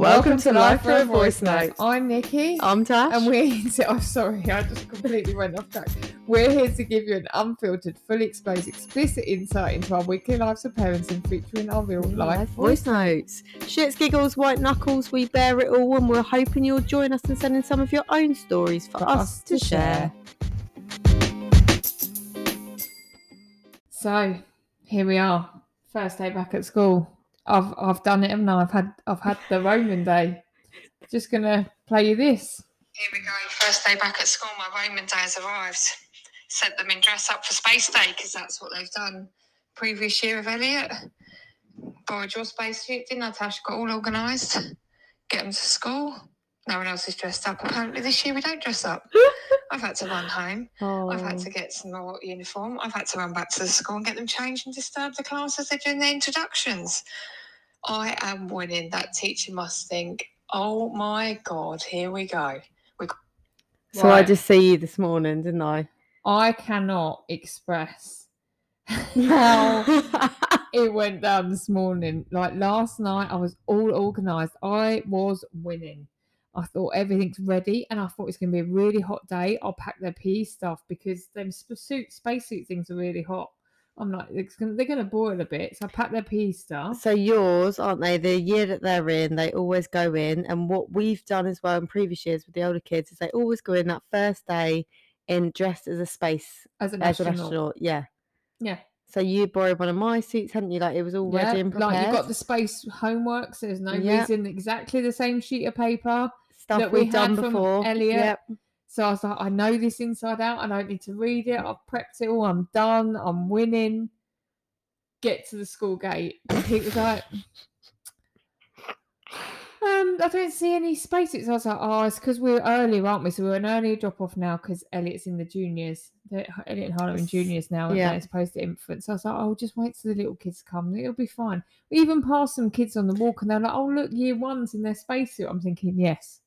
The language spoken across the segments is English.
Welcome to Life for a Voice Note. I'm Nikki. I'm Tash. and we're here to, oh, sorry, I just completely went off track. We're here to give you an unfiltered, fully exposed, explicit insight into our weekly lives of parents and featuring our real life voice notes. Shits, giggles, white knuckles, we bear it all, and we're hoping you'll join us in sending some of your own stories for, us, to share. So here we are, first day back at school. I've I've done it, and I've had I've had the Roman day. Just gonna play you this. Here we go. First day back at school. My Roman day has arrived. Sent them in dress up for Space Day because that's what they've done previous year with Elliot. Borrowed your spacesuit, didn't I, Tash? Got all organised. Get them to school. No one else is dressed up. Apparently, this year we don't dress up. I've had to run home. I've had Oh. to get some more uniform. I've had to run back to the school and get them changed and disturb the class as they're doing their introductions. I am winning. That teacher must think, oh my God, here we go. So I just see you this morning, didn't I? I cannot express how it went down this morning. Like last night, I was all organised. I was winning. I thought everything's ready, and I thought it's going to be a really hot day. I'll pack their PE stuff because them sp- suit spacesuit things are really hot. I'm like, gonna, they're going to boil a bit, so I packed their PE stuff. So yours, aren't they? The year that they're in, they always go in. And what we've done as well in previous years with the older kids is they always go in that first day in dressed as a space As an as an astronaut, astronaut. Yeah. yeah, So you borrowed one of my suits, hadn't you? Like it was all yeah. ready and prepared. Like you got the space homework, so there's no Yeah. reason exactly the same sheet of paper. stuff that we we've done from before. Elliot. Yep. So I was like, I know this inside out. I don't need to read it. I've prepped it all. I'm done. I'm winning. Get to the school gate. And he was like, um, I don't see any spaces. I was like, oh, it's because we're early, aren't we? So we're an earlier drop off now because Elliot's in the juniors. They're, Elliot and Harlow in juniors now, Yeah. yeah. as opposed to infants. So I was like, oh, just wait till the little kids come. It'll be fine. We even passed some kids on the walk and they're like, oh, look, year one's in their spacesuit. I'm thinking, yes,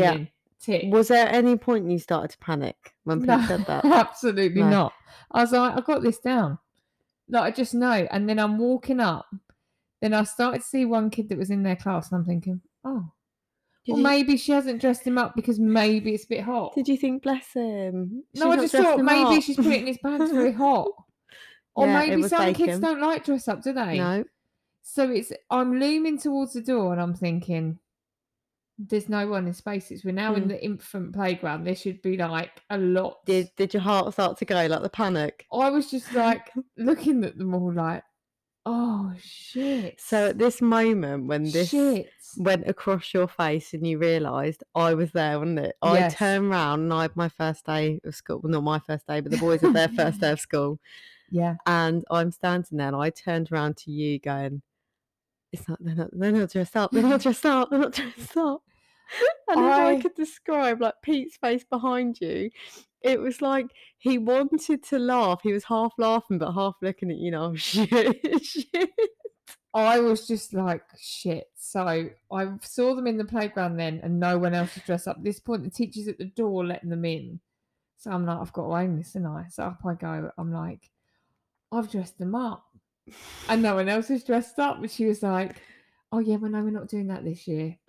Yeah. Tick. Was there any point you started to panic when Pete No, said that? absolutely No. not. I was like, I got this down. Like, I just know. And then I'm walking up. Then I started to see one kid that was in their class, and I'm thinking, oh, Did well, you- maybe she hasn't dressed him up because maybe it's a bit hot. Did you think, bless him? she's no, I just thought maybe up." she's put it in his bag. It's very hot. Or Yeah, maybe some bacon. kids don't like dress up, do they? No. So it's I'm looming towards the door and I'm thinking, there's no one in spaces. We're now in Mm. the infant playground. There should be like a lot. Did did your heart start to go like the panic? I was just like looking at them all like, oh shit. So at this moment when this shit. went across your face and you realised I was there, wasn't it? I Yes. turned round and I had my first day of school. Well, not my first day, but the boys had their first day of school. Yeah. And I'm standing there and I turned around to you going, It's not they're not they're not dressed up, they're not dressed up, they're not dressed up. And if I I- could describe like Pete's face behind you, it was like he wanted to laugh. He was half laughing but half looking at you know, shit, shit. I was just like shit. So I saw them in the playground then and no one else was dressed up. At this point the teacher's at the door letting them in. So I'm like, I've got to own this, and I? So up I go. I'm like, I've dressed them up. And no one else was dressed up. And she was like, Oh yeah, well no, we're not doing that this year.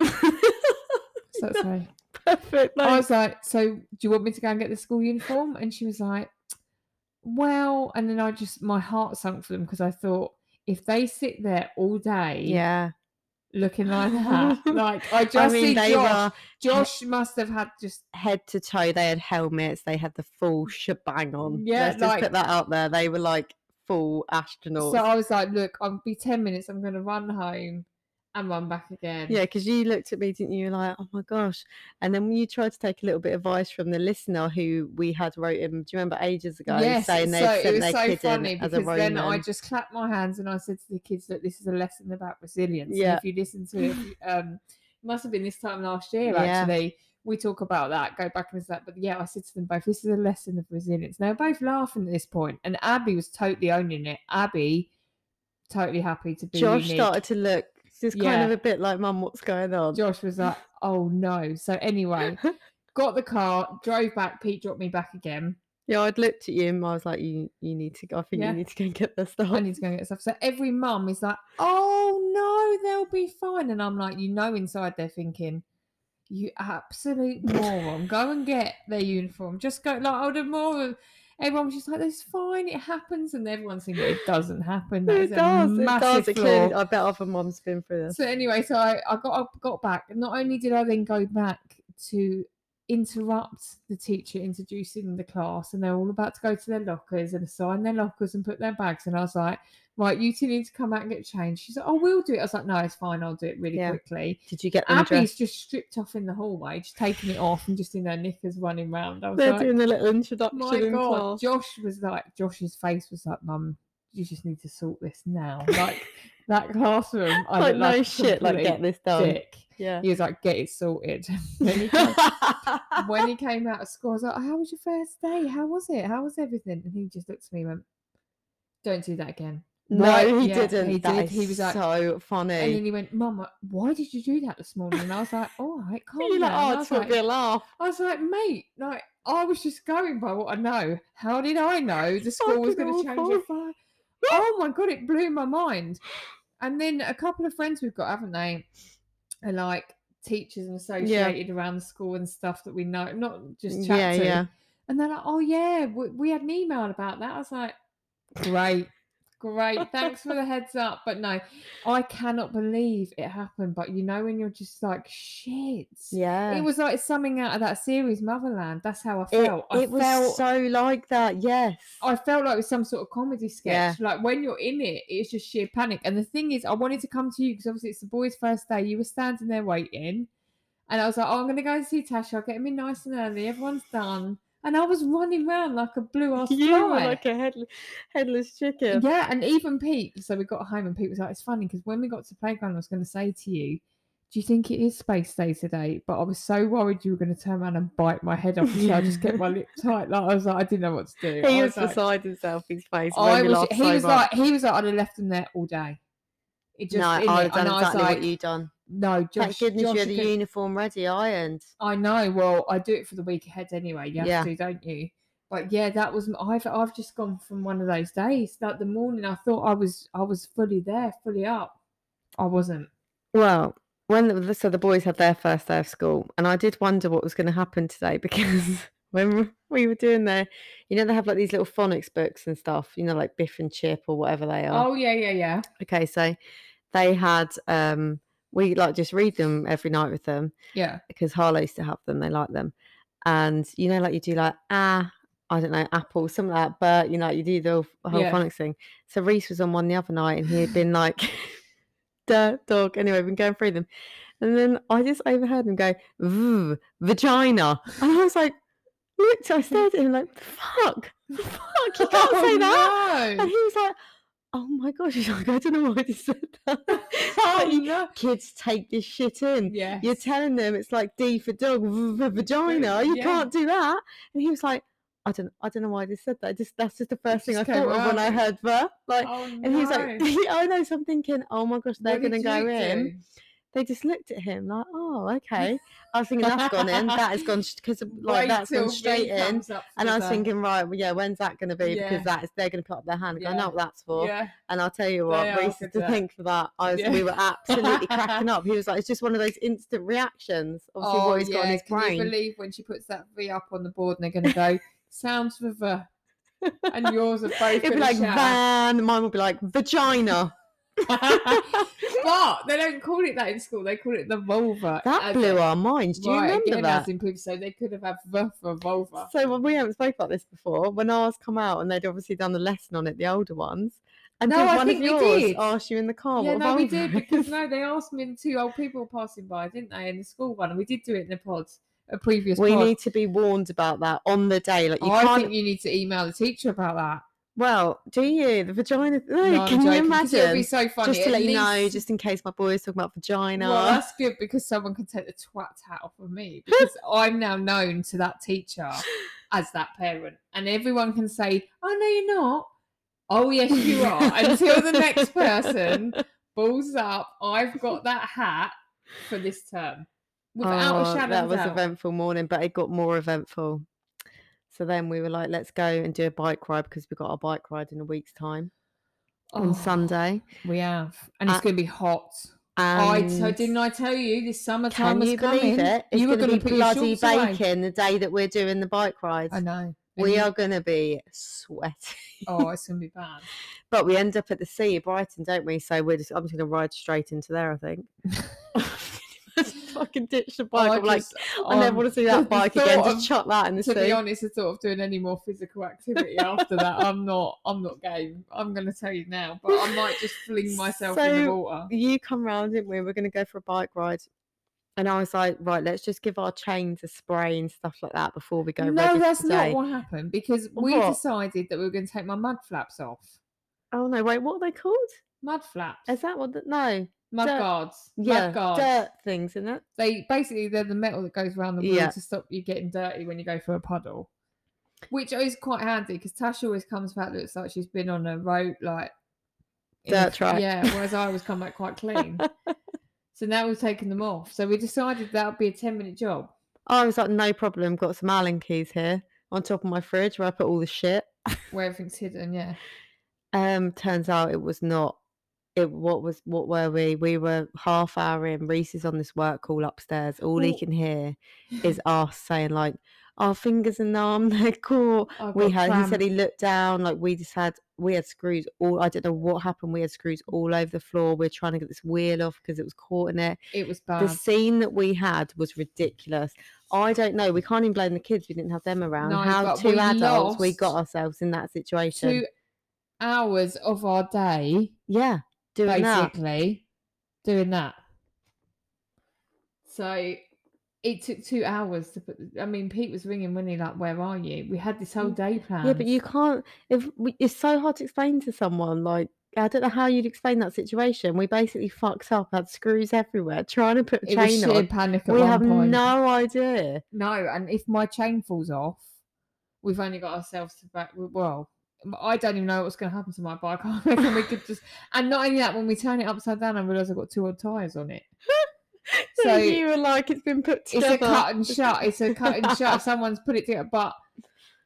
So that's. Perfect. I was like, so do you want me to go and get the school uniform? And she was like, well, and then I just, my heart sunk for them because I thought if they sit there all day yeah. looking like that, like I just I mean, see they Josh. were Josh must have had just, head to toe. They had helmets. They had the full shebang on. Yeah, Let's just put that out there. They were like full astronauts. so I was like, look, I'll be 10 minutes. I'm going to run home and run back again. yeah, because you looked at me, didn't you? Like, oh my gosh. And then when you tried to take a little bit of advice from the listener who we had wrote him, do you remember ages ago Yes, saying they so sent it was their so kid funny in as a because then I just clapped my hands and I said to the kids, "Look, this is a lesson about resilience. and Yeah. if you listen to it, um, it must have been this time last year Yeah. actually. We talk about that, go back and that. But yeah, I said to them both, this is a lesson of resilience. They were both laughing at this point, and Abby was totally owning it. Abby, totally happy to be. Josh unique. started to look just kind of a bit like, Mum, what's going on? Josh was like, "Oh no!" So anyway, got the car, drove back. Pete dropped me back again. Yeah, I'd looked at you and I was like, you you need to go. I think Yeah. you need to go and get the stuff. I need to go and get stuff. So every mum is like, oh no, they'll be fine. And I'm like, you know, inside they're thinking, you absolute moron, go and get their uniform. Just go, like, oh, the more. Everyone was just like, it's fine, it happens. And everyone's thinking it doesn't happen. That it does. It massive does. It clearly, I bet other mums been through this. So anyway, so I, I got up, got back. Not only did I then go back to interrupt the teacher introducing the class, and they're all about to go to their lockers and assign their lockers and put their bags. And I was like, right, you two need to come out and get changed. She's like, oh, we'll do it. I was like, no, it's fine. I'll do it really Yeah. quickly. Did you get Abby's just stripped off in the hallway, just taking it off and just in her knickers running round. I was They're like, doing a little introduction my in god, class. Josh was like, Josh's face was like, Mum, you just need to sort this now. Like that classroom, I like no like shit, like get this done. dick. Yeah. He was like, get it sorted. when, he came, when he came out of school, I was like, how was your first day? How was it? How was everything? And he just looked at me and went, don't do that again. no, Right, he yeah, didn't. he That did. He was like- so funny. And then he went, Mum, uh, why did you do that this morning? And I was like, all right, calm You're like, down. Oh, I oh, was it's will like, a laugh. I was like, mate, like I was just going by what I know. How did I know the school was going to change? Oh my god, it blew my mind. And then a couple of friends we've got, haven't they? Are like teachers and associated around the school and stuff that we know, not just chat Yeah, to. yeah. And they're like, oh yeah, we, we had an email about that. I was like, great. Great, thanks for the heads up. But no, I cannot believe it happened. But you know, when you're just like, shit. Yeah. It was like something out of that series, Motherland. That's how I It, felt. I it was felt so like that. Yes. I felt like it was some sort of comedy Yeah. sketch. Like when you're in it, it's just sheer panic. And the thing is, I wanted to come to you because obviously it's the boys' first day. You were standing there waiting. And I was like, oh, I'm going to go and see Tasha. I'll get him in nice and early. Everyone's done. And I was running around like a blue ass you were fly. like a head, headless chicken. Yeah, and even Pete. So we got home, and Pete was like, "It's funny because when we got to the playground, I was going to say to you, do you think it is space day today?" But I was so worried you were going to turn around and bite my head off, so I just kept my lip tight. Like I was like, I didn't know what to do. He I was like, beside himself. His face. I was. He so was much. like, he was like, I'd have left him there all day. It just, no, I would have done and I was exactly like, what you done. No, Josh. Thank goodness Josh, you had the could- uniform ready, ironed. I know. Well, I do it for the week ahead anyway. You have Yeah. to, don't you? But yeah, that was. I've I've just gone from one of those days. Like the morning, I thought I was I was fully there, fully up. I wasn't. Well, when the, so the boys had their first day of school, and I did wonder what was going to happen today because when we were doing their, you know, they have like these little phonics books and stuff, you know, like Biff and Chip or whatever they are. Oh yeah, yeah, yeah. Okay, so they had um we like just read them every night with them Yeah. because Harlow used to have them, they like them. And you know, like you do like ah, I don't know, apple, something like that, but you know, you do the whole, Yeah. phonics thing. So Reese was on one the other night and he had been like dirt dog. Anyway, we've been going through them. And then I just overheard him go, vagina. And I was like, looked, I stared at him like, fuck, fuck, you can't say that. And Oh, he was like, oh my gosh, like, I don't know why he said that. oh, you- no. Kids take this shit in. Yeah. You're telling them it's like D for dog, v for vagina. You yeah. can't do that. And he was like, I don't, I don't know why I just said that. Just that's just the first thing I just thought of when I heard the like. Oh, And he was like. I know. So I'm thinking, oh my gosh, they're What gonna go in. do? They just looked at him like, oh, okay. I was thinking that's gone in. That has gone because like Wait that's gone straight in. comes up for And I was day. thinking, right, well, yeah, when's that going to be? Yeah. Because that is they're going to put up their hand. and I know what that's for. yeah, And I'll tell you what, Reese to that. think for that. I was, Yeah. we were absolutely cracking up. He was like, it's just one of those instant reactions. Obviously, oh, what he's got in his Oh, Can you believe when she puts that V up on the board and they're going to go sounds for the and yours are both It'd be like shout. van. Mine would be like vagina. but they don't call it that in school. They call it the vulva. That blew our minds. Do you right, remember again, that? In so they could have had the for vulva. So we haven't spoke about this before. When ours come out and they'd obviously done the lesson on it, the older ones. And No, did I one think of we yours did. ask you in the car? yeah, no, we did because no, they asked me and two old people were passing by, didn't they, in the school one, and we did do it in the pods, a previous. we pod. need to be warned about that on the day. Like you I can't. think you need to email the teacher about that. Well, do you the vagina? No, No, can you imagine? It'll be so funny. Just to at let you know, just in case my boys talking about vagina. Well, that's good because someone can take the twat hat off of me because I'm now known to that teacher as that parent, and everyone can say, "Oh no, you're not." Oh yes, you are. Until the next person balls up, I've got that hat for this term without Oh, a shadow that was eventful morning, but it got more eventful. So then we were like, let's go and do a bike ride because we've got our bike ride in a week's time on Oh, Sunday. We have, and it's Uh, going to be hot. I so didn't I tell you this summertime can was you coming? believe it? It's you were going to be bloody shorts away. baking the day that we're doing the bike ride. I know. We are going to be sweaty. Oh, it's going to be bad. But we end up at the sea Brighton, don't we? So we're just I'm just gonna ride straight into there, I think. Just fucking ditch the bike. I I'm like, just- I never um, want to see that bike again. Just chuck that in the to be honest, the thought of doing any more physical activity after that, I'm not. I'm not game. I'm going to tell you now, but I might just fling myself in the water. You come round, didn't we? We're gonna go for a bike ride. And I was like, right, let's just give our chains a spray and stuff like that before we go. No, that's not what happened because we What? decided that we were going to take my mud flaps off. Oh no, wait, what are they called? Mud flaps, Is that what? The, no, mud dirt- guards, yeah, dirt things, isn't it? They basically they're the metal that goes around the wheel Yeah. to stop you getting dirty when you go for a puddle, which is quite handy because Tash always comes back looks like she's been on a road like in a Dirt track. Yeah, whereas I always come back quite clean. so now we've taken them off. So we decided that would be a ten minute job. I was like, no problem. Got some Allen keys here on top of my fridge where I put all the shit. Where everything's hidden, yeah. Um, turns out it was not. It what was what were we? We were half hour in. Reese is on this work call upstairs. All he can hear is us saying like, "Our fingers are arm, They're caught." I've We had. He said he looked down. Like we just had. We had screws all. I don't know what happened. We had screws all over the floor. We're trying to get this wheel off because it was caught in it. it was bad. The scene that we had was ridiculous. I don't know. We can't even blame the kids. We didn't have them around. No, How two we adults we got ourselves in that situation. Two hours of our day yeah, doing that. basically doing that. So it took two hours to put. I mean, Pete was ringing Winnie like, "Where are you?" We had this whole mm, day planned. Yeah, but you can't. If we, it's so hard to explain to someone, like I don't know how you'd explain that situation. We basically fucked up, had screws everywhere, trying to put a it chain on. panic We have point. no idea. No, and if my chain falls off, we've only got ourselves to back. Well, I don't even know what's going to happen to my bike. I reckon we could just, and not only that, when we turn it upside down, I realise I've got two odd tyres on it. So So you were like, it's been put It's a cut and shut. It's a cut and shut. Someone's put it together, but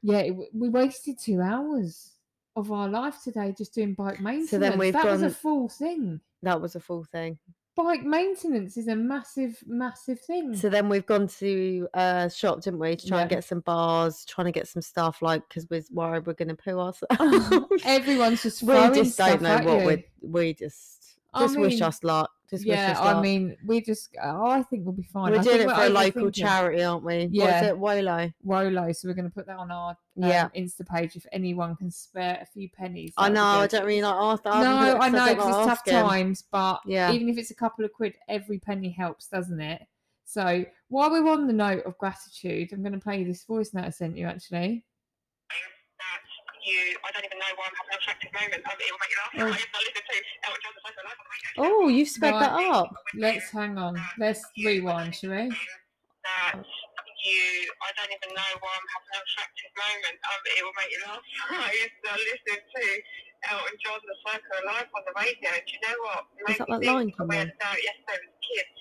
yeah, it, we wasted two hours of our life today just doing bike maintenance. So then we've that was a gone- full thing. That was a full thing. Bike maintenance is a massive, massive thing. So then we've gone to uh shop, didn't we, to try and get some bars, trying to get some stuff like because we're worried we're going to poo ourselves. Everyone's just we just don't know what we we just I just wish mean, us luck. Yeah, I mean, we just. Oh, I think we'll be fine. we're I doing it we're for a local charity, aren't we? What is Yeah. it? Wolo. Wolo, so we're going to put that on our um, Yeah. Insta page if anyone can spare a few pennies. I know. I don't really like ask. No, I know because it's tough times, but Yeah. even if it's a couple of quid, every penny helps, doesn't it? So while we're on the note of gratitude, I'm going to play you this voice note I sent you actually. That you, I don't even know why I'm having an attractive moment. Um, it will make you laugh. Oh. I have not listened to Elton John's Circle of Life on the radio. Oh, you've sped that up. Let's hang on. Let's rewind, shall we? That you, I don't even know why I'm having an attractive moment. Um, it will make you laugh. I used to listen to Elton John's Circle of Life on the radio. and Do you know what? It Is made that me that think line of come on? I was out yesterday with kids.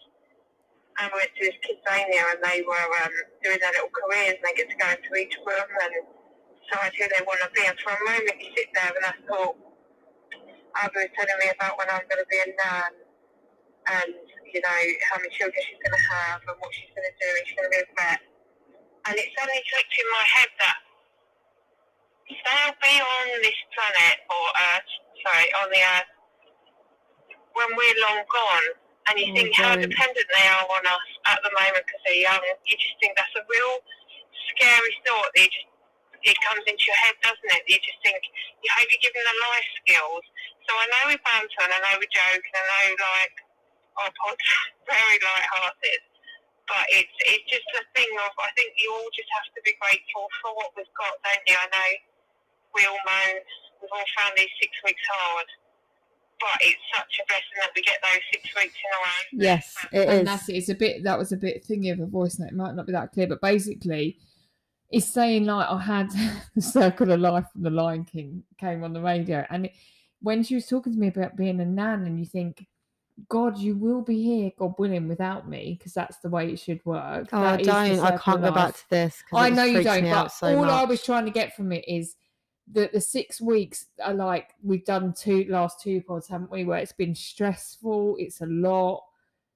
And we went to this KidZania and they were um, doing their little careers and they get to go into each room and decide who they want to be. And for a moment you sit there and I thought, Abby was telling me about when I'm going to be a nan and, you know, how many children she's going to have and what she's going to do and she's going to be a vet. And it suddenly clicked in my head that they'll be on this planet or Earth, sorry, on the Earth when we're long gone. And you Oh, think how dependent they are on us at the moment because they're young. You just think that's a real scary thought. That you just it comes into your head, doesn't it? You just think you hope you're giving them life skills. So I know we banter and I know we joke and I know like our pod's very light-hearted, but it's it's just a thing of I think you all just have to be grateful for what we've got, don't you? I know we all moan we've all found these six weeks hard, but it's such a blessing that we get those six weeks in a row. Yes, it and is. that's it. It's a bit. That was a bit thingy of a voice note. It might not be that clear, but basically, it's saying like I had the Circle of Life from The Lion King came on the radio, and it, when she was talking to me about being a nan, and you think God, you will be here, God willing, without me, because that's the way it should work. Oh, That is the don't. I can't go back to this. I know you don't, but so all I was trying to get from it is that the six weeks are like we've done two last two pods, haven't we? Where it's been stressful, it's a lot,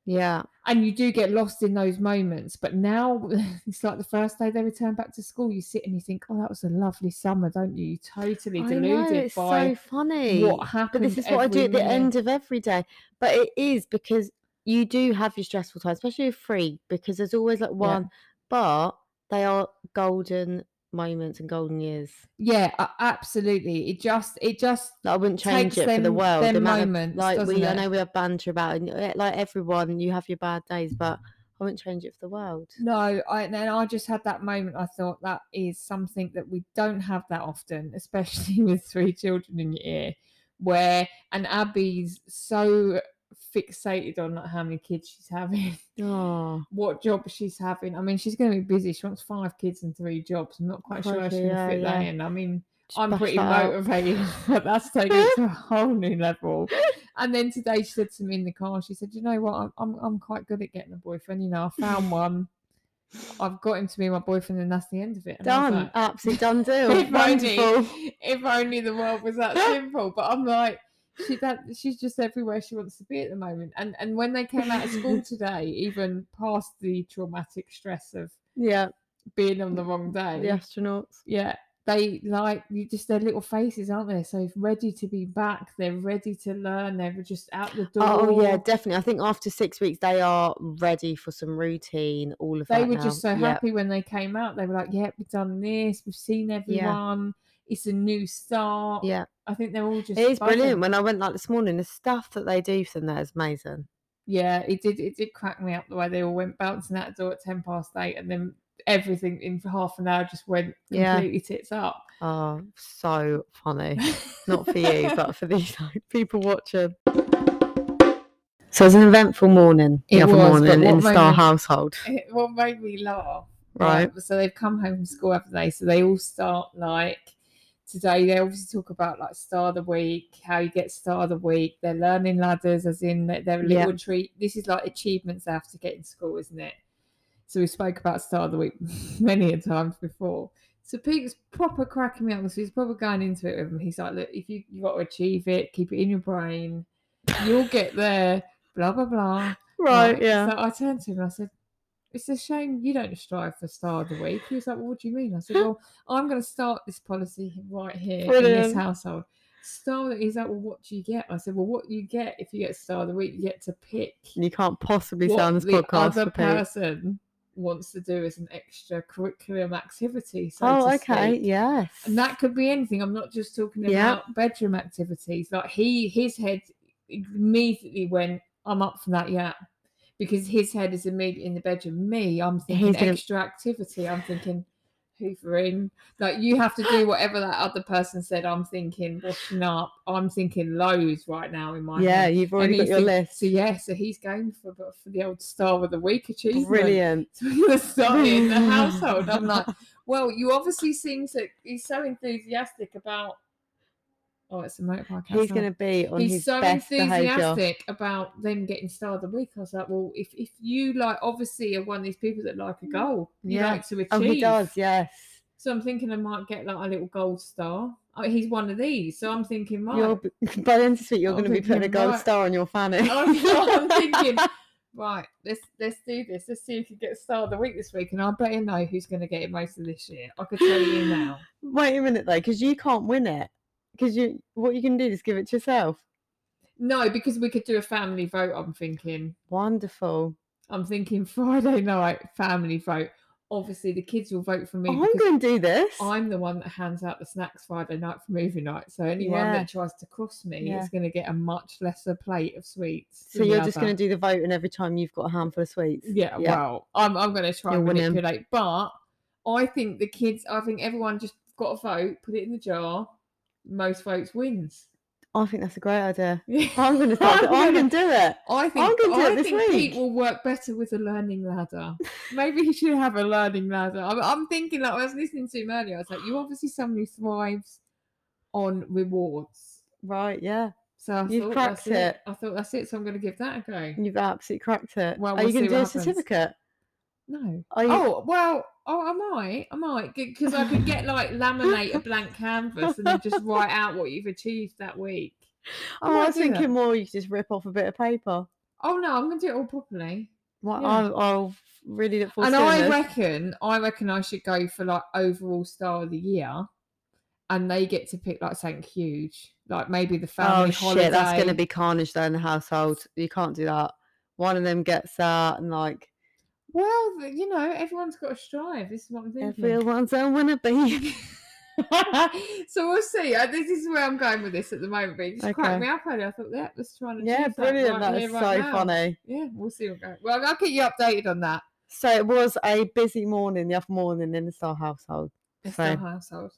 Yeah. and you do get lost in those moments. But now it's like the first day they return back to school, you sit and you think, "Oh, that was a lovely summer," don't you? You totally I know, deluded it's by so funny. what But happened. this is what I do at the minute. end of every day. But it is because you do have your stressful times, especially with free, because there's always like one, but they are golden moments and golden years. Yeah, absolutely. It just, it just I wouldn't change it for the world. the of- moments, like we, I know we have banter about, it, uh, like everyone, you have your bad days, but I wouldn't change it for the world. No, I and then I just had that moment. I thought that is something that we don't have that often, especially with three children in your ear, where and Abby's so fixated on like how many kids she's having, Oh, what job she's having. I mean, she's going to be busy. She wants five kids and three jobs. I'm not quite sure how she's Crikey, going to yeah, fit that in. I mean, just I'm pretty motivated, but that's taking it to a whole new level. And then today she said to me in the car, she said, "You know what? I'm I'm, I'm quite good at getting a boyfriend. You know, I found one. I've got him to be my boyfriend, and that's the end of it." And Done. like, Absolutely done deal. if only, if only the world was that simple. But I'm like, she that she's just everywhere she wants to be at the moment. And and when they came out of school today, even past the traumatic stress of Yeah, being on the wrong day, the astronauts. yeah they like you just their little faces aren't they so ready to be back they're ready to learn they're just out the door Oh yeah, definitely. I think after six weeks they are ready for some routine. All of them. they were now. just so Yep. happy when they came out they were like yeah we've done this we've seen everyone it's a new start Yeah, i think they're all just it is brilliant. When I went like this morning, the stuff that they do from there is amazing. yeah it did it did crack me up the way they all went bouncing out the door at 10 past 8 and then everything in half an hour just went Yeah. completely tits up Oh, so funny. Not for you, but for these like, people watching. So it was an eventful morning the It other was, morning in the Star me- household. it, what made me laugh um, Right. so they've come home from school every day so they all start like today they obviously talk about like star of the week how you get star of the week. They're learning ladders as in that they're a Yeah. little treat this is like achievements they have to get in school isn't it? So we spoke about star of the week many a times before. So Pete's proper cracking me up so he's probably going into it with him he's like look if you you got to achieve it keep it in your brain. You'll get there blah blah blah. Right, yeah. so I turned to him and I said, It's a shame you don't strive for Star of the Week. He was like, well, What do you mean? I said, Well, I'm going to start this policy right here in this household. Star, he's like, Well, what do you get? I said, Well, what you get if you get Star of the Week, you get to pick You can't possibly what on this the podcast other for Pete. person wants to do as an extra curriculum activity. So Oh, okay. speak. Yes. And that could be anything. I'm not just talking about bedroom activities. Like he, his head immediately went, "I'm up for that, yeah," because his head is immediately in the bedroom. Me, I'm thinking gonna- extra activity. I'm thinking hoovering. Like you have to do whatever that other person said. I'm thinking washing up. I'm thinking loads right now in my yeah, head. you've And already got your think- list. So yeah, so he's going for for the old star of the week achievement. Brilliant. So we're gonna start it in the household. I'm like, well, you obviously seem to. He's so enthusiastic about. Oh, it's a motorbike. He's going to be on He's his so best enthusiastic about them getting star of the week. I was like, well, if if you like, obviously, are one of these people that like a mm. goal, you Yeah. like to achieve. Oh, he does. Yes. So I'm thinking I might get like a little gold star. Oh, he's one of these. So I'm thinking, right. You're, by the end of it, you're going to be putting a gold right. star on your fanny. Oh, I'm, I'm thinking, right, let's let's do this. Let's see if you get star of the week this week, and I better know who's going to get it most of this year. I could tell you now. Wait a minute though, because you can't win it. Because you, what you can do is give it to yourself. No, because we could do a family vote. I'm thinking. Wonderful. I'm thinking Friday night family vote. Obviously, the kids will vote for me I'm going to do this. I'm the one that hands out the snacks Friday night for movie night. So anyone Yeah. that tries to cross me Yeah. is going to get a much lesser plate of sweets. so you're just going to do the voting every time you've got a handful of sweets. Yeah, Yeah. well, I'm I'm going to try You're and winning. manipulate, but I think the kids. I think everyone just got a vote, put it in the jar. Most votes wins. I think that's a great idea. I'm going to I'm. I'm gonna- do it. I think I'm gonna do I it this think Pete will work better with a learning ladder. Maybe he should have a learning ladder. I'm, I'm thinking like I was listening to him earlier. I was like, you're obviously someone who thrives on rewards. Right? Yeah. So I You've thought cracked that's it. I thought that's it. So I'm going to give that a go. You've absolutely cracked it. Well, Are we'll you going to do a certificate? No. Are you? Oh well. Oh, I might. I might because I could get like laminate a blank canvas and then just write out what you've achieved that week. I Oh, I might was that. thinking more you could just rip off a bit of paper. Oh no, I'm going to do it all properly. Well, Yeah. I'll, I'll really look forward and to I this. reckon, I reckon I should go for like overall star of the year, and they get to pick like something huge, like maybe the oh, family Oh holiday. shit, that's going to be carnage there in the household. You can't do that. One of them gets that, and like Well, you know, everyone's got to strive. This is what I'm thinking. everyone's a wanna be. so we'll see. Uh, This is where I'm going with this at the moment. But it just cracked me up earlier. I thought, yeah, let's try and yeah, brilliant. That, That right is so now. funny. Yeah, we'll see what. Well, I'll keep you updated on that. So it was a busy morning the other morning in the Star household. It's So- our household.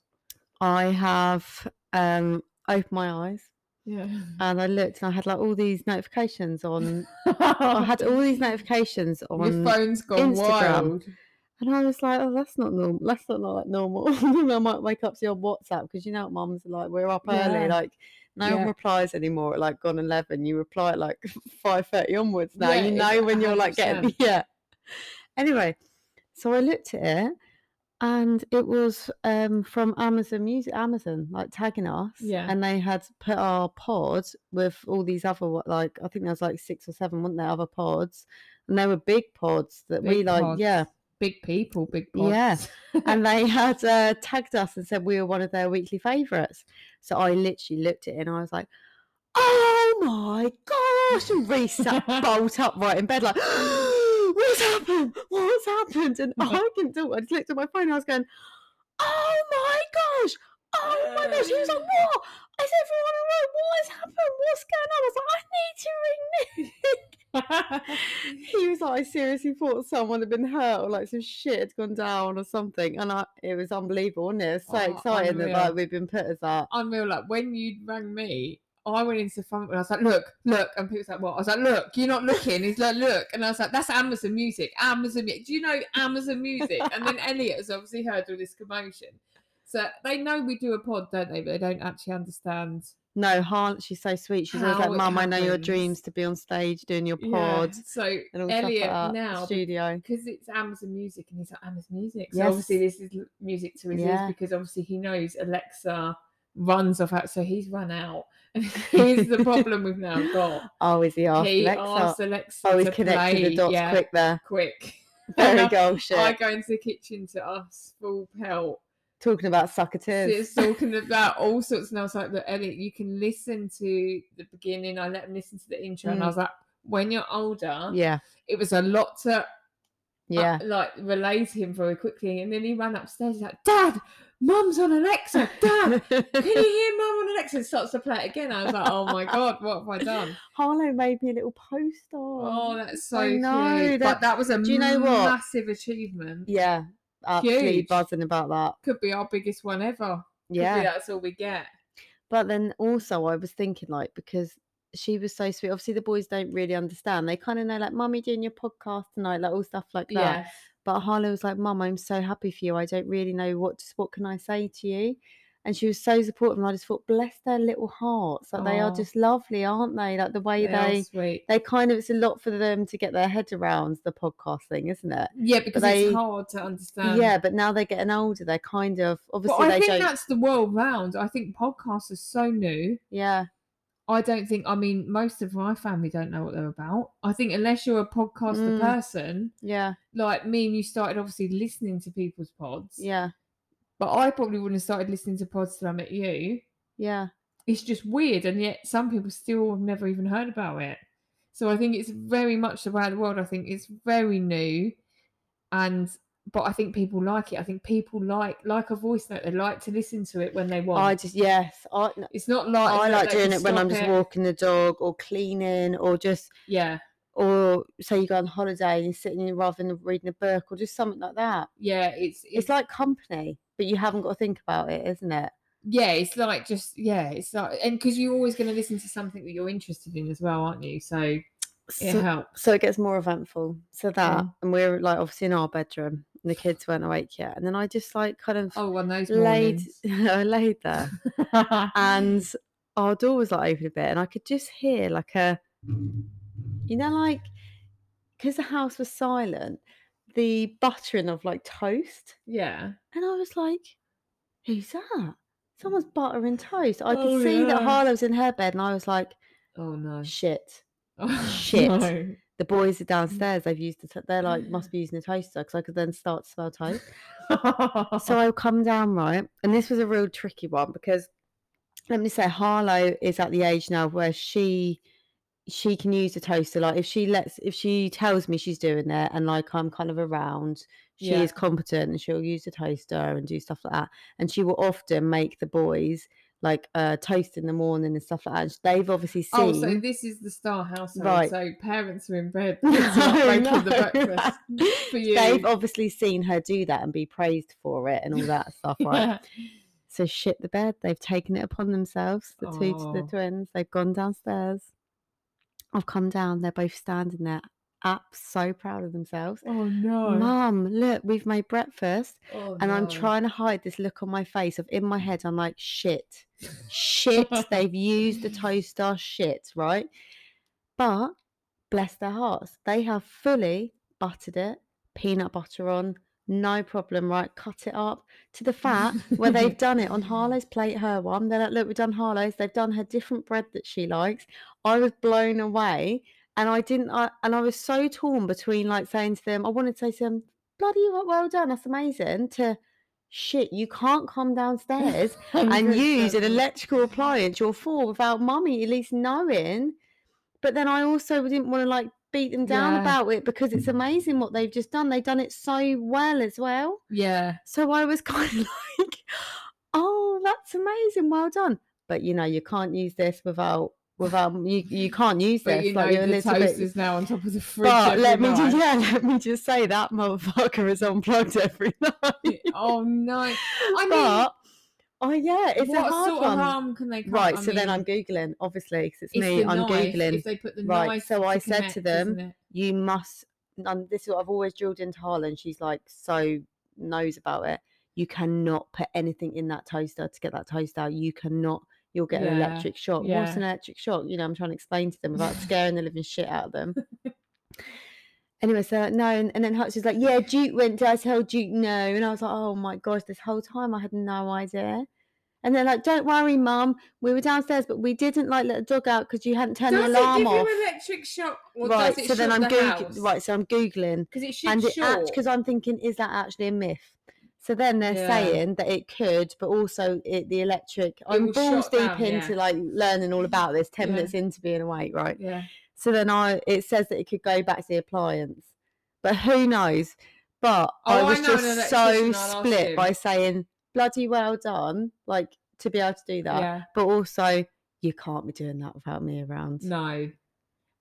I have um opened my eyes Yeah. and I looked and I had like all these notifications on. I had all these notifications on. Your phone's gone Instagram. wild. And I was like, oh, that's not normal. That's not like normal. I might wake up to your WhatsApp because you know mums are like. We're up Yeah. early. Like no Yeah. one replies anymore at like gone eleven. You reply at like five thirty onwards now. Yeah, you know when you're like getting 100%. yeah. Anyway, so I looked at it and it was um from Amazon Music Amazon like tagging us. Yeah. And they had put our pod with all these other what like I think there was like six or seven, weren't there, other pods. And they were big pods that we Big like, yeah. Big people, big pods. Yeah. and they had uh, tagged us and said we were one of their weekly favourites. So I literally looked at it and I was like, "Oh my gosh!" And Reese sat bolt upright in bed like, "What's happened? What's happened?" And mm-hmm. I couldn't do it. I just looked at my phone. and I was going, "Oh my gosh! Oh my gosh!" He was like, "What? Is everyone? What has happened? What's going on?" I was like, "I need to ring Nick." he was like, I seriously thought someone had been hurt or like some shit had gone down or something. And I, it was unbelievable, wasn't it? It was so Oh, exciting that like we've been put as that. unreal. Like when you rang me, Oh, I went into the front and I was like, "Look, look," and people's like, "What?" I was like, "Look, you're not looking." He's like, "Look," and I was like, "That's Amazon Music. Amazon. Mu- Do you know Amazon Music?" And then Elliot has obviously heard all this commotion, so they know we do a pod, don't they? But they don't actually understand. No, Han, she's so sweet. She's always like, Mum, I know your dreams to be on stage doing your Yeah. pod So Elliot like now studio. because it's Amazon Music and he's like Amazon Music. So Yes. obviously this is music to his Yeah. ears because obviously he knows Alexa runs off out, so he's run out. And here's the problem we've now got. Oh, is he asked he Alexa? asked Alexa oh, he's to connected play, the dots yeah, quick there. quick. Very And go I shit. go into the kitchen to us full pelt. Talking about suckatives. It's talking about all sorts, and I was like, "Look, Elliot, you can listen to the beginning." I let him listen to the intro, and I Mm. was like, "When you're older, Yeah, it was a lot to yeah. uh, like relay to him very quickly. And then he ran upstairs, he's like, Dad, Mum's on Alexa, Dad, can you hear Mum on Alexa? And starts to play it again. I was like, Oh my god, what have I done? Harlow made me a little poster. Oh, that's so I know, cute. that- But that was a do you know what? massive achievement. yeah, absolutely Huge. buzzing about that. Could be our biggest one ever. Yeah. that's all we get. But then also, I was thinking, like, because she was so sweet. Obviously, the boys don't really understand. They kind of know, like, Mummy doing your podcast tonight, like, all stuff like that. Yeah. But Harlow was like, Mum, I'm so happy for you. I don't really know what to, what can I say to you. And she was so supportive. And I just thought, bless their little hearts. Like, they are just lovely, aren't they? Like, the way They they, they kind of, it's a lot for them to get their head around the podcast thing, isn't it? Yeah, because they- it's hard to understand. yeah, but now they're getting older. They're kind of, obviously, I think don't. that's the world round. I think podcasts are so new. Yeah, I don't think. I mean, most of my family don't know what they're about. I think unless you're a podcaster Mm. person, yeah, like me and you started obviously listening to people's pods. yeah, But I probably wouldn't have started listening to pods till I met you. yeah. It's just weird, and yet some people still have never even heard about it. So I think it's very much around the world. I think it's very new, and but I think people like it. I think people like like a voice note. They like to listen to it when they want. I just, yes. I, it's not like I like doing it when I'm just it. walking the dog or cleaning or just Yeah, or say you go on holiday and you're sitting in rather than reading a book or just something like that. yeah. It's It's, like company, but you haven't got to think about it, isn't it? yeah, it's like just yeah, it's like and because you're always going to listen to something that you're interested in as well, aren't you? So it So, helps. so it gets more eventful. So that, Mm. and we're like obviously in our bedroom, and the kids weren't awake yet, and then I just like kind of Oh, one of those laid. I laid there, and our door was like open a bit, and I could just hear like a, you know, like because the house was silent, the buttering of like toast, Yeah. and I was like, "Who's that? Someone's buttering toast." I could Oh, see that yeah. Harlow was in her bed, and I was like, Oh no. "Shit." Oh, Shit. no. The boys are mm. downstairs. They've used the. T- they're like must be using the toaster because I could then start to smell toast. So I'll come down right, and this was a real tricky one because let me say Harlow is at the age now where she she can use the toaster. Like if she lets if she tells me she's doing it and like I'm kind of around, she Yeah. is competent and she'll use the toaster and do stuff like that. And she will often make the boys like uh toast in the morning and stuff like that. They've obviously seen Oh, so this is the star household. Right. So parents are in bed, kids are up making the No, breakfast for you. They've obviously seen her do that and be praised for it and all that stuff, right? Yeah. So shit the bed. They've taken it upon themselves. The two the twins. They've gone downstairs. I've come down. They're both standing there, up, so proud of themselves. Oh no. Mum, look, we've made breakfast, Oh, and I'm trying to hide this look on my face. Of in my head, I'm like, shit, shit. they've used the toaster. Shit, right? But bless their hearts, they have fully buttered it, peanut butter on, no problem, right? Cut it up to the fat where they've done it on Harlow's plate, her one. They're like, look, we've done Harlow's. They've done her different bread that she likes. I was blown away. And I didn't, I, and I was so torn between like saying to them, I wanted to say to them, um, bloody well- well done, that's amazing, to shit, you can't come downstairs and use an electrical appliance you're for without mummy at least knowing. But then I also didn't want to like beat them down Yeah. about it because it's amazing what they've just done. They've done it so well as well. Yeah. So I was kind of like, oh, that's amazing. Well done. But you know, you can't use this without without um, you you can't use But this. you know like you're the toast bit is now on top of the fridge. but let me just night. yeah, let me just say that motherfucker is unplugged every night. Oh no. I mean, but oh yeah, it's a hard sort one. of harm can they come? Right, I so then I'm googling, obviously, because it's, it's me. I'm knife, googling. If they put the Right, so I said to them. You must. And this is what I've always drilled into Harlan. She's like so knows about it. You cannot put anything in that toaster to get that toast out. You cannot. You'll get an electric shock. What's an electric shock? You know, I'm trying to explain to them without scaring the living shit out of them. Anyway, so no, and, and then Hutch was like, "Yeah, Duke went. Did I tell Duke no?" And I was like, "Oh my gosh!" This whole time I had no idea. And they're like, "Don't worry, Mum. We were downstairs, but we didn't like let the dog out because you hadn't turned Does the alarm give off." you electric shock? Right. Does it So then I'm the googling. Right. So I'm googling, Because it should and it because I'm thinking, is that actually a myth? So then they're Yeah. saying that it could, but also it, the electric. I'm balls deep down, into yeah. like learning all about this. Ten Yeah. minutes into being awake, right? Yeah. So then I it says that it could go back to the appliance, but who knows? But I Oh, I was an just so electrician, I'll ask split by saying bloody well done, like to be able to do that, but also you can't be doing that without me around. No.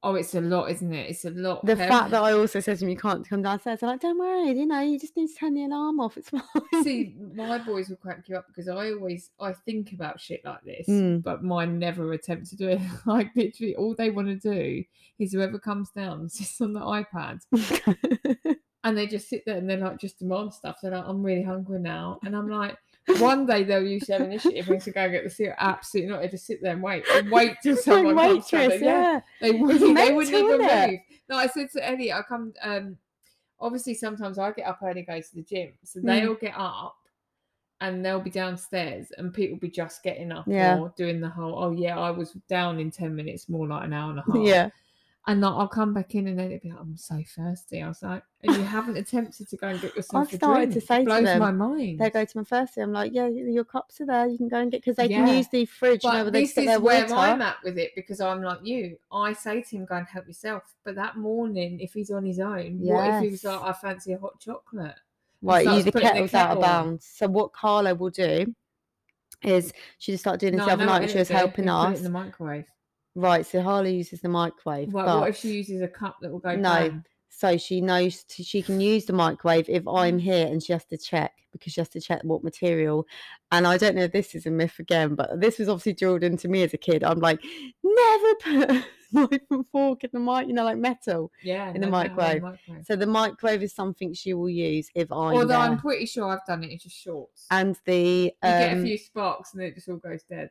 Oh, it's a lot, isn't it? It's a lot. The fact that I also said to him, you can't come downstairs, I'm like, don't worry, you know, you just need to turn the alarm off. It's fine. See, my boys will crack you up because I always I think about shit like this, Mm. but mine never attempt to do it. Like literally, all they want to do is whoever comes down sits on the iPad and they just sit there and they're like just demand stuff. They're like, I'm really hungry now, and I'm like. One day they'll use their initiative and to go get the cereal. Absolutely not. They just sit there and wait and wait till like someone comes down. waitress, there. Yeah, yeah. they wouldn't, they wouldn't even it? move. No, I said to Ellie, I come um obviously sometimes I get up early, and go to the gym. So Mm. they'll get up and they'll be downstairs and people be just getting up Yeah. or doing the whole, oh yeah, I was down in ten minutes, more like an hour and a half. Yeah. And like, I'll come back in and then it'll be like, I'm so thirsty. I was like, and you haven't attempted to go and get yourself I've a started to drink. say it to blows them, my mind. They go to my first day. I'm like, yeah, your cups are there. You can go and get because they can use the fridge. you know, But where they this get is where water. I'm at with it because I'm like you. I say to him, "Go and help yourself." But that morning, if he's on his own, what if he was like, "I fancy a hot chocolate"? Right, you the putting the kettle's out of bounds. So what Carla will do is she just started doing this No, the other night she was helping he'll Put it us. in the microwave. Right, so Harley uses the microwave. Right, but what if she uses a cup that will go? No, bang? so she knows t- she can use the microwave if Mm. I'm here and she has to check because she has to check what material. And I don't know if this is a myth again, but this was obviously drilled into me as a kid. I'm like, never put knife and fork in the mic, you know, like metal. yeah, in the no, no, no, microwave. microwave. So the microwave is something she will use if I'm Although there. I'm pretty sure I've done it. It's just shorts. and the you get a um, few sparks and it just all goes dead.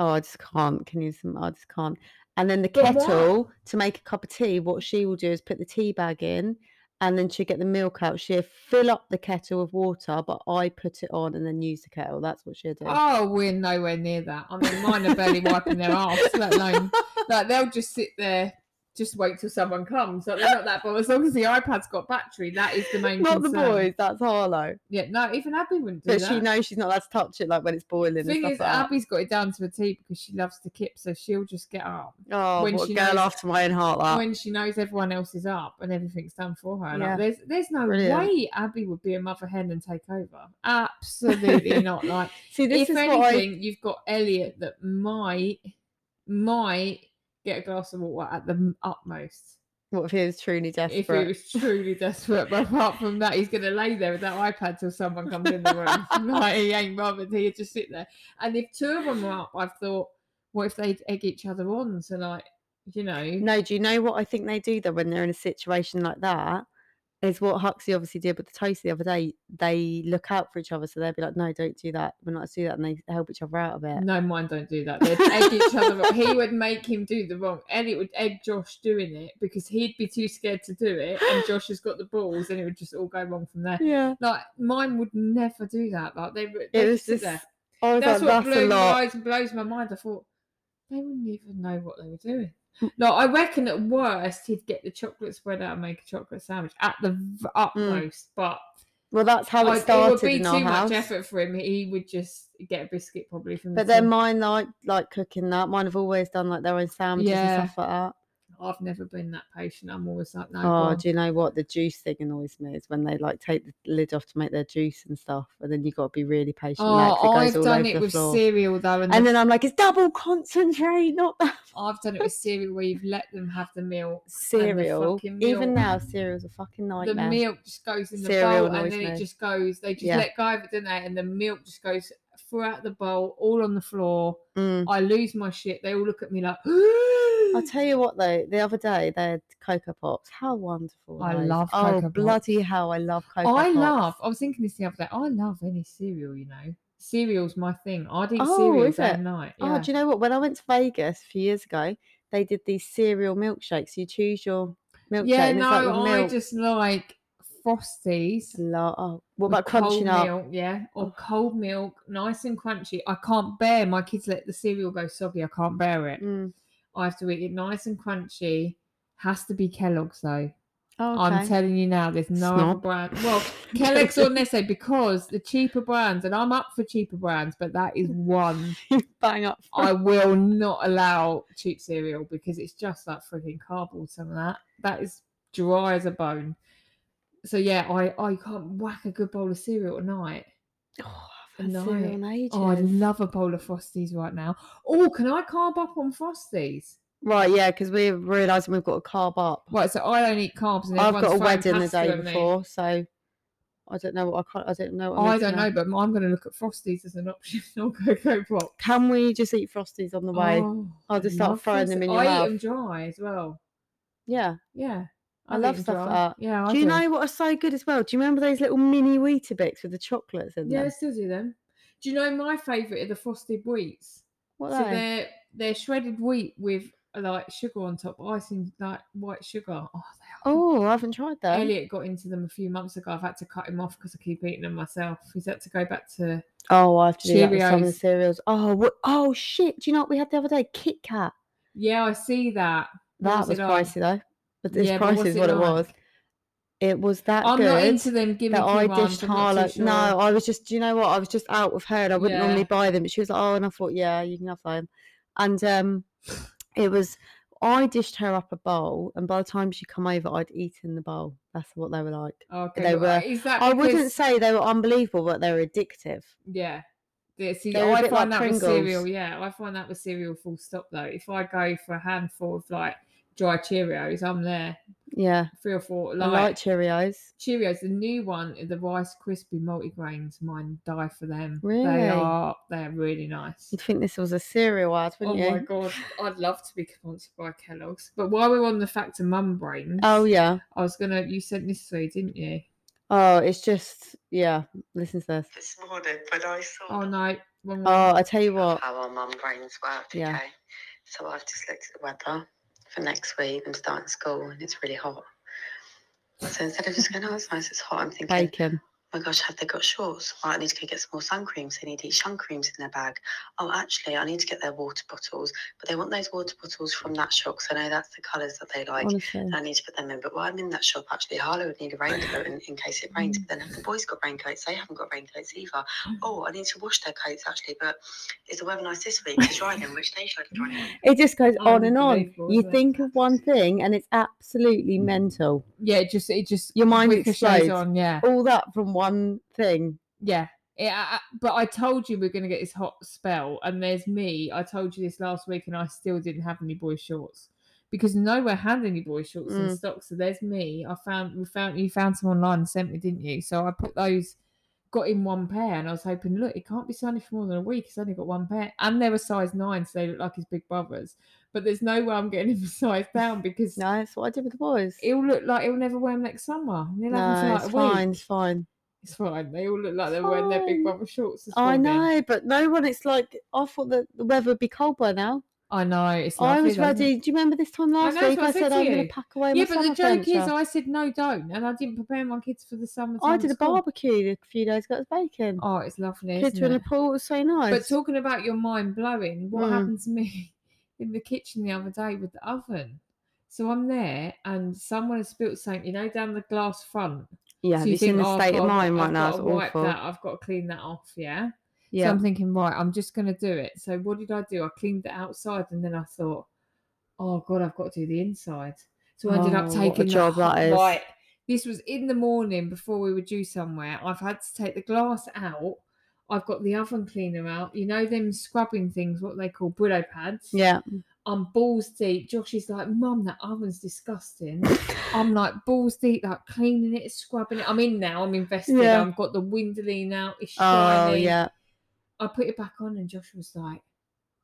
Oh, I just can't. Can you? some- I just can't. And then the But why? kettle to make a cup of tea. What she will do is put the tea bag in, and then she'll get the milk out. She'll fill up the kettle with water, but I put it on and then use the kettle. That's what she'll do. Oh, we're nowhere near that. I mean, mine are barely wiping their arse, let alone like they'll just sit there, just wait till someone comes. Like they're not that bothered. As long as the iPad's got battery, that is the main. Not the boys. That's Harlow. Yeah, no, even Abby wouldn't do But that. she knows she's not allowed to touch it, like when it's boiling The and thing stuff is, like that. Abby's got it down to a T because she loves to kip, so she'll just get up Oh, when what a she girl knows- after my own heart. That. when she knows everyone else is up and everything's done for her. Like, Yeah. there's there's no Brilliant. way Abby would be a mother hen and take over. Absolutely not. Like See, this if is what I. anything, you've got Elliot that might might get a glass of water at the utmost What if he was truly desperate? if he was truly desperate. But apart from that, he's going to lay there with that iPad till someone comes in the room. like he ain't bothered. He'd just sit there. And if two of them were up, I've thought, what if they'd egg each other on? So like, you know, No, do you know what I think they do though when they're in a situation like that? Is what Huxley obviously did with the toast the other day. They look out for each other, so they'll be like, "No, don't do that. We're not to do that," and they help each other out of it. No, mine don't do that. They'd egg each other. on. He would make him do the wrong. Elliot would egg Josh doing it because he'd be too scared to do it, and Josh has got the balls, and it would just all go wrong from there. Yeah, Like mine would never do that. Like they, would- it was just sit just. there. I was That's like, what "That's blew my eyes and blows my mind. I thought they wouldn't even know what they were doing. Mm. No, I reckon at worst he'd get the chocolate spread out and make a chocolate sandwich at the v- utmost, but Well, that's Mm. how I- it it started would be in too much house. effort for him. He would just get a biscuit probably from. But the then tin. mine like like cooking that. Mine have always done like their own sandwiches Yeah. and stuff like that. I've never been that patient. I'm always like, no. oh, do you know what the juice thing annoys me is when they like take the lid off to make their juice and stuff, and then you got to be really patient. with that 'cause Oh, I've done it with floor. cereal though, and, And the- then I'm like, it's double concentrate, not that I've done it with cereal where you've let them have the milk. cereal. fucking Even now, cereal's a fucking nightmare. The milk just goes in the Cereal bowl, and then it just goes. They just Yeah. let go of it, don't they? And the milk just goes throughout the bowl, all on the floor. Mm. I lose my shit. They all look at me like. I'll tell you what though, the other day they had Cocoa Pops. How wonderful. I those? love Oh, Cocoa Pops. bloody hell, I love Cocoa pops. I Pops. love. I was thinking this the other day. I love any cereal. You know, cereal's my thing. I'd eat Oh, cereal is day it? and night. Oh, do you know what? When I went to Vegas a few years ago, they did these cereal milkshakes. You choose your milkshake. yeah, no, like I just like frosties. Lo- oh, what about crunching cold up? milk, yeah, or Oh. cold milk, nice and crunchy. I can't bear my kids let the cereal go soggy. I can't bear it. Mm. I have to eat it nice and crunchy. Has to be Kellogg's though. Oh, I'm telling you now, there's no other brand. Well, Kellogg's or Nestle because the cheaper brands, and I'm up for cheaper brands, but that is one Bang up. for I will not allow cheap cereal because it's just that freaking cardboard. Some of that that is dry as a bone. So yeah, I I can't whack a good bowl of cereal at night. Oh, I've had No. cereal. Oh, I'd love a bowl of Frosties right now. Oh, can I carb up on Frosties? Right, yeah, because we're realising we've got to carb up. Right, so I don't eat carbs, and I've got a wedding the day at me. before, so I don't know what I can't. I don't know. What I'm I missing don't know, but I'm going to look at Frosties as an option or Cocoa Pop. Can we just eat frosties on the way? Oh, I'll just start love throwing them in your I mouth. eat them dry as well. Yeah. Yeah, I I'll love stuff like that. Yeah, I do you know what are so good as well? Do you remember those little mini Weetabix with the chocolates in them? Yeah, I still do them. Do you know my favourite are the frosted wheats? What so are they? they're they're shredded wheat with like sugar on top, icing like white sugar. Oh, they are. Oh, I haven't tried that. Elliot got into them a few months ago. I've had to cut him off because I keep eating them myself. He's had to go back to. Oh, I have to do that some of the Cheerios. cereals. Oh, what? Oh shit! Do you know what we had the other day? Kit Kat. Yeah, I see that. What That was, it pricey though. But this Yeah, price what's is what it like? was. It was that I'm good. not into them that I dished Harlow. sure. No, I was just, do you know what? I was just out with her and I wouldn't Yeah. normally buy them. But she was like, oh, and I thought, yeah, you can have them. And um, it was, I dished her up a bowl, and by the time she come over, I'd eaten the bowl. That's what they were like. Okay, they were- Is that I wouldn't say they were unbelievable, but they were addictive. Yeah. Yeah, see, They're a I find like that with cereal. Yeah, I find that with cereal. Full stop. Though, if I go for a handful of like dry Cheerios, I'm there. Yeah, Three or four. I Like, like Cheerios. Cheerios, the new one, the Rice Crispy multigrains. Mine die for them. Really? They are. They're really nice. You'd think this was a cereal ad, Oh wouldn't my you? My God, I'd love to be sponsored by Kellogg's. But while we're on the fact of mum brains, Oh yeah. I was gonna. You sent this to me, didn't you? Oh, it's just yeah. Listen to this. this morning when I saw Oh no, Wrong Oh, one. I tell you what. how our mum brains work. Yeah. Okay. So I've just looked at the weather for next week. I'm starting school and it's really hot. So instead of just going, oh, it's nice, it's hot, I'm thinking, Bacon. Oh my gosh, have they got shorts? Right, I need to go get some more sun creams. They need each sun creams in their bag. Oh, actually, I need to get their water bottles, but they want those water bottles from that shop because I know that's the colours that they like. Honestly. and I need to put them in. But while I'm in that shop, actually, Harlow would need a raincoat in, in case it rains. But then if the boys got raincoats, they haven't got raincoats either. Mm. Oh, I need to wash their coats actually. But is the weather nice this week to dry them? Which day should I dry them? It just goes oh, on and on. You isn't it? think of one thing and it's absolutely mm. mental. Yeah, it just it just Your mind ricochets explodes. on. Yeah, All that from one thing. yeah. Yeah, but I told you we're going to get this hot spell, and there's me. I told you this last week, and I still didn't have any boy shorts because nowhere had any boy shorts in Mm. stock. So there's me. I found we found you found some online and sent me, didn't you? So I put those, got in one pair, and I was hoping, look, it can't be sunny for more than a week. It's only got one pair, and they were size nine, so they look like his big brothers. But there's no way I'm getting him a size down because No, that's what I did with the boys. it'll look like he'll never wear them next summer. and He'll have them No, it's like fine. It's fine. It's fine. They all look like they're wearing their big brother shorts. This I morning. know, but no one. It's like I thought that the weather would be cold by now. I know. It's I lovely was though, isn't it? ready. Do you remember this time last know, that's week? what I I said said to I'm going you. to pack away my biggest thing? Yeah, my but the summer joke is. I said no, don't, and I didn't prepare my kids for the summer. I did a barbecue a few days ago. It was bacon. Oh, it's lovely. Kids isn't were in it? the pool. It was so nice. But talking about your mind blowing, what Mm. happened to me in the kitchen the other day with the oven? So I'm there, and someone has spilt something, you know, down the glass front. Yeah, so you it's in think, the "Oh, I've state of gotta wi- mind right I've now. It's awful. That. I've got to clean that off. Yeah. Yeah. So I'm thinking, right, I'm just going to do it. So what did I do? I cleaned it outside and then I thought, oh God, I've got to do the inside. So I ended Oh, up taking the job that is. Right. This was in the morning before we were due somewhere. I've had to take the glass out. I've got the oven cleaner out. You know them scrubbing things, what they call Brillo pads. yeah. I'm balls deep. Josh is like, Mum, that oven's disgusting. I'm like balls deep, like cleaning it, scrubbing it. I'm in now. I'm invested. Yeah. I've got the Windolene out. It's Oh shiny. yeah. I put it back on, and Josh was like,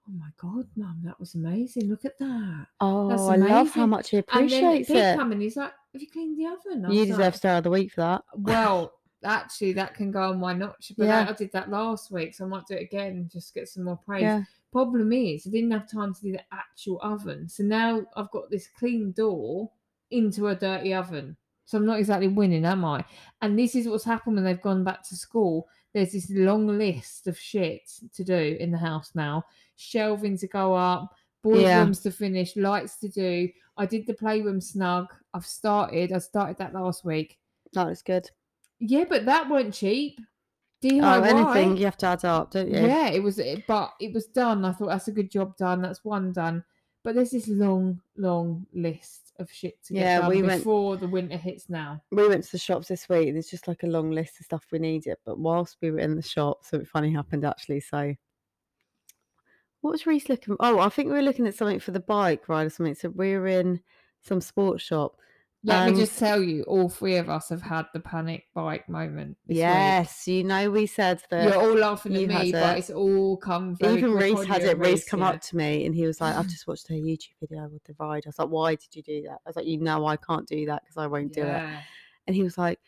"Oh my god, mum, that was amazing! Look at that!" Oh, That's I love how much he And then appreciates it. come and he's like, "Have you cleaned the oven?" I You was deserve like, Star of the Week for that. Well, actually, that can go on my notch. But Yeah. that- I did that last week, so I might do it again and just get some more praise. Yeah. Problem is, I didn't have time to do the actual oven, so now I've got this clean door into a dirty oven. So I'm not exactly winning, am I? And this is what's happened when they've gone back to school. There's this long list of shit to do in the house now. Shelving to go up, boys' Yeah. rooms to finish, lights to do. I did the playroom snug. I've started. I started that last week. That was good. Yeah, but that weren't cheap. Oh, DIY. anything you have to add up, don't you? Yeah, it was, but it was done. I thought that's a good job done. That's one done. But there's this long, long list of shit to get Yeah, done we went- before the winter hits. Now, We went to the shops this week. There's just like a long list of stuff we needed. But whilst we were in the shop, something funny happened actually. So, what was Reece looking? Oh, I think we were looking at something for the bike ride or something. So we were in some sports shop. Let And- me just tell you, all three of us have had the panic bike moment. This week. Yes, you know we said that. you're all laughing at me, but it. it's all come Even Reece had it. Reece come yeah. up to me and he was like, "I've just watched her YouTube video with the ride." I was like, "Why did you do that?" I was like, "You know I can't do that because I won't do it." And he was like,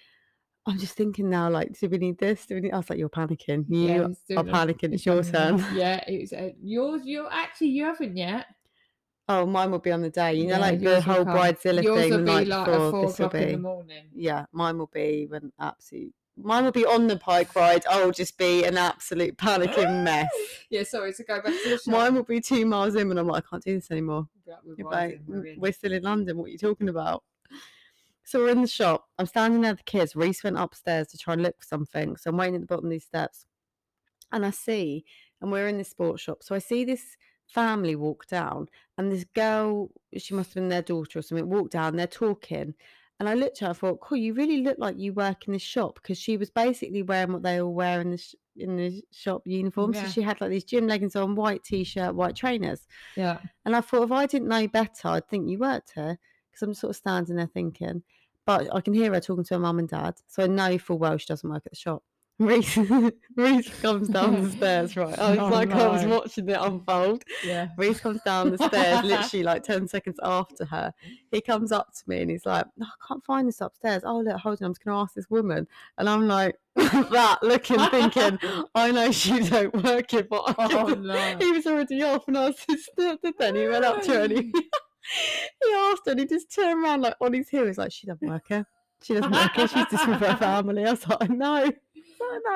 "I'm just thinking now, like, do we need this? Do we need?" I was like, "You're panicking. You he's are panicking. It's your turn." Yeah, it's uh, yours. You're actually you haven't yet. Oh, mine will be on the day. You know, Yeah, like the whole bridezilla Yours thing will the be like before. at four This will o'clock in the morning. Yeah, mine will be when absolute. Mine will be on the bike ride. I'll just be an absolute panicking mess. Yeah, sorry to go back to the shop. Mine will be two miles in and I'm like, I can't do this anymore. Yeah, we're like, "Mm, in. we're still in London. What are you talking about? So we're in the shop. I'm standing there with the kids. Reece went upstairs to try and look for something. So I'm waiting at the bottom of these steps. And I see, and we're in this sports shop. So I see this family walk down, and this girl, she must have been their daughter or something, walked down. They're talking. And I looked at her, I thought, cool, you really look like you work in this shop because she was basically wearing what they all wear in the, sh- in the shop uniform. Yeah. So she had like these gym leggings on, white t shirt, white trainers. Yeah. And I thought if I didn't know better, I'd think you worked here because I'm sort of standing there thinking. But I can hear her talking to her mum and dad, so I know full well she doesn't work at the shop. Reece, Reece comes down the stairs, right? I was Oh, like, I was watching it unfold. Yeah. Reece comes down the stairs, literally like 10 seconds after her. He comes up to me and he's like, "No, I can't find this upstairs. Oh, look, hold on, I'm just going to ask this woman. And I'm like, that, looking, thinking, I know she don't work it, but Oh no. he was already off, and I was just. And he went up to her and he, he asked her, and he just turned around like on his heel. He's like, "She doesn't work here. She doesn't work here. She's just with her family." I was like, "No,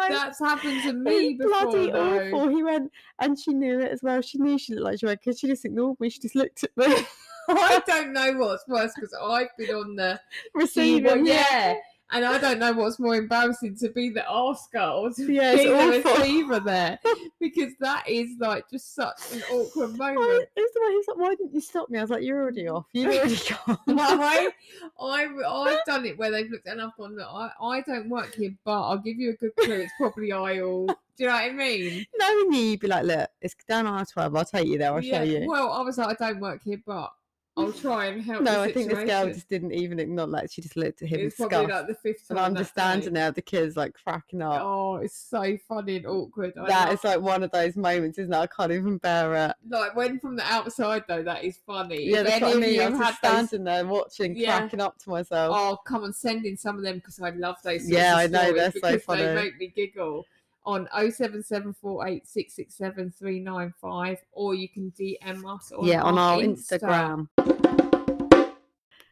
That's happened to me before. bloody though. awful. He went, and she knew it as well. She knew she looked like she worked because she just ignored me. She just looked at me, I don't know what's worse because I've been on the receiving. well, yeah, and I don't know what's more embarrassing to be the asker or to Yeah, be the receiver there because that is like just such an awkward I, moment. it was the way he like, "Why didn't you stop me?" I was like, "You're already off. You'd already gone." I, I, I've done it where they've looked and I've gone, I, I don't work here, but I'll give you a good clue. It's probably aisle. Do you know what I mean? Knowing you, you'd be like, "Look, it's down aisle twelve. I'll take you there. I'll show you." Well, I was like, I don't work here, but I'll try and help. No, I think this girl just didn't even acknowledge. She just looked at him It was and scoffed. like the fifth time. and I'm just standing there, the kids like cracking up. Oh, it's so funny and awkward. I that is like one of those moments, isn't it? I can't even bear it. like when from the outside though, that is funny. Yeah, If that's what I mean. I was had just those- there watching, Yeah. cracking up to myself. Oh, come on, send in some of them because I love those. Yeah, I know, they're so because funny. They make me giggle on 07748667395 or you can DM us on yeah, on our Insta. Instagram.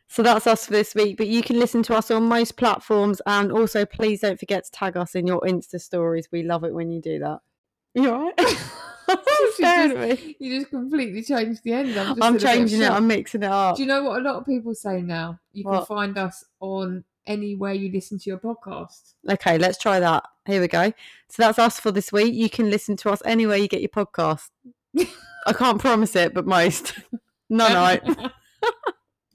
So that's us for this week, but you can listen to us on most platforms and also please don't forget to tag us in your Insta stories. We love it when you do that. You? She Staring just- You just completely changed the end. I'm, just I'm in a bit of changing it. I'm mixing it up. Do you know what a lot of people say now? You can find us on anywhere you listen to your podcast. Okay, let's try that. Here we go. So that's us for this week. You can listen to us anywhere you get your podcast. I can't promise it, but most. No, no.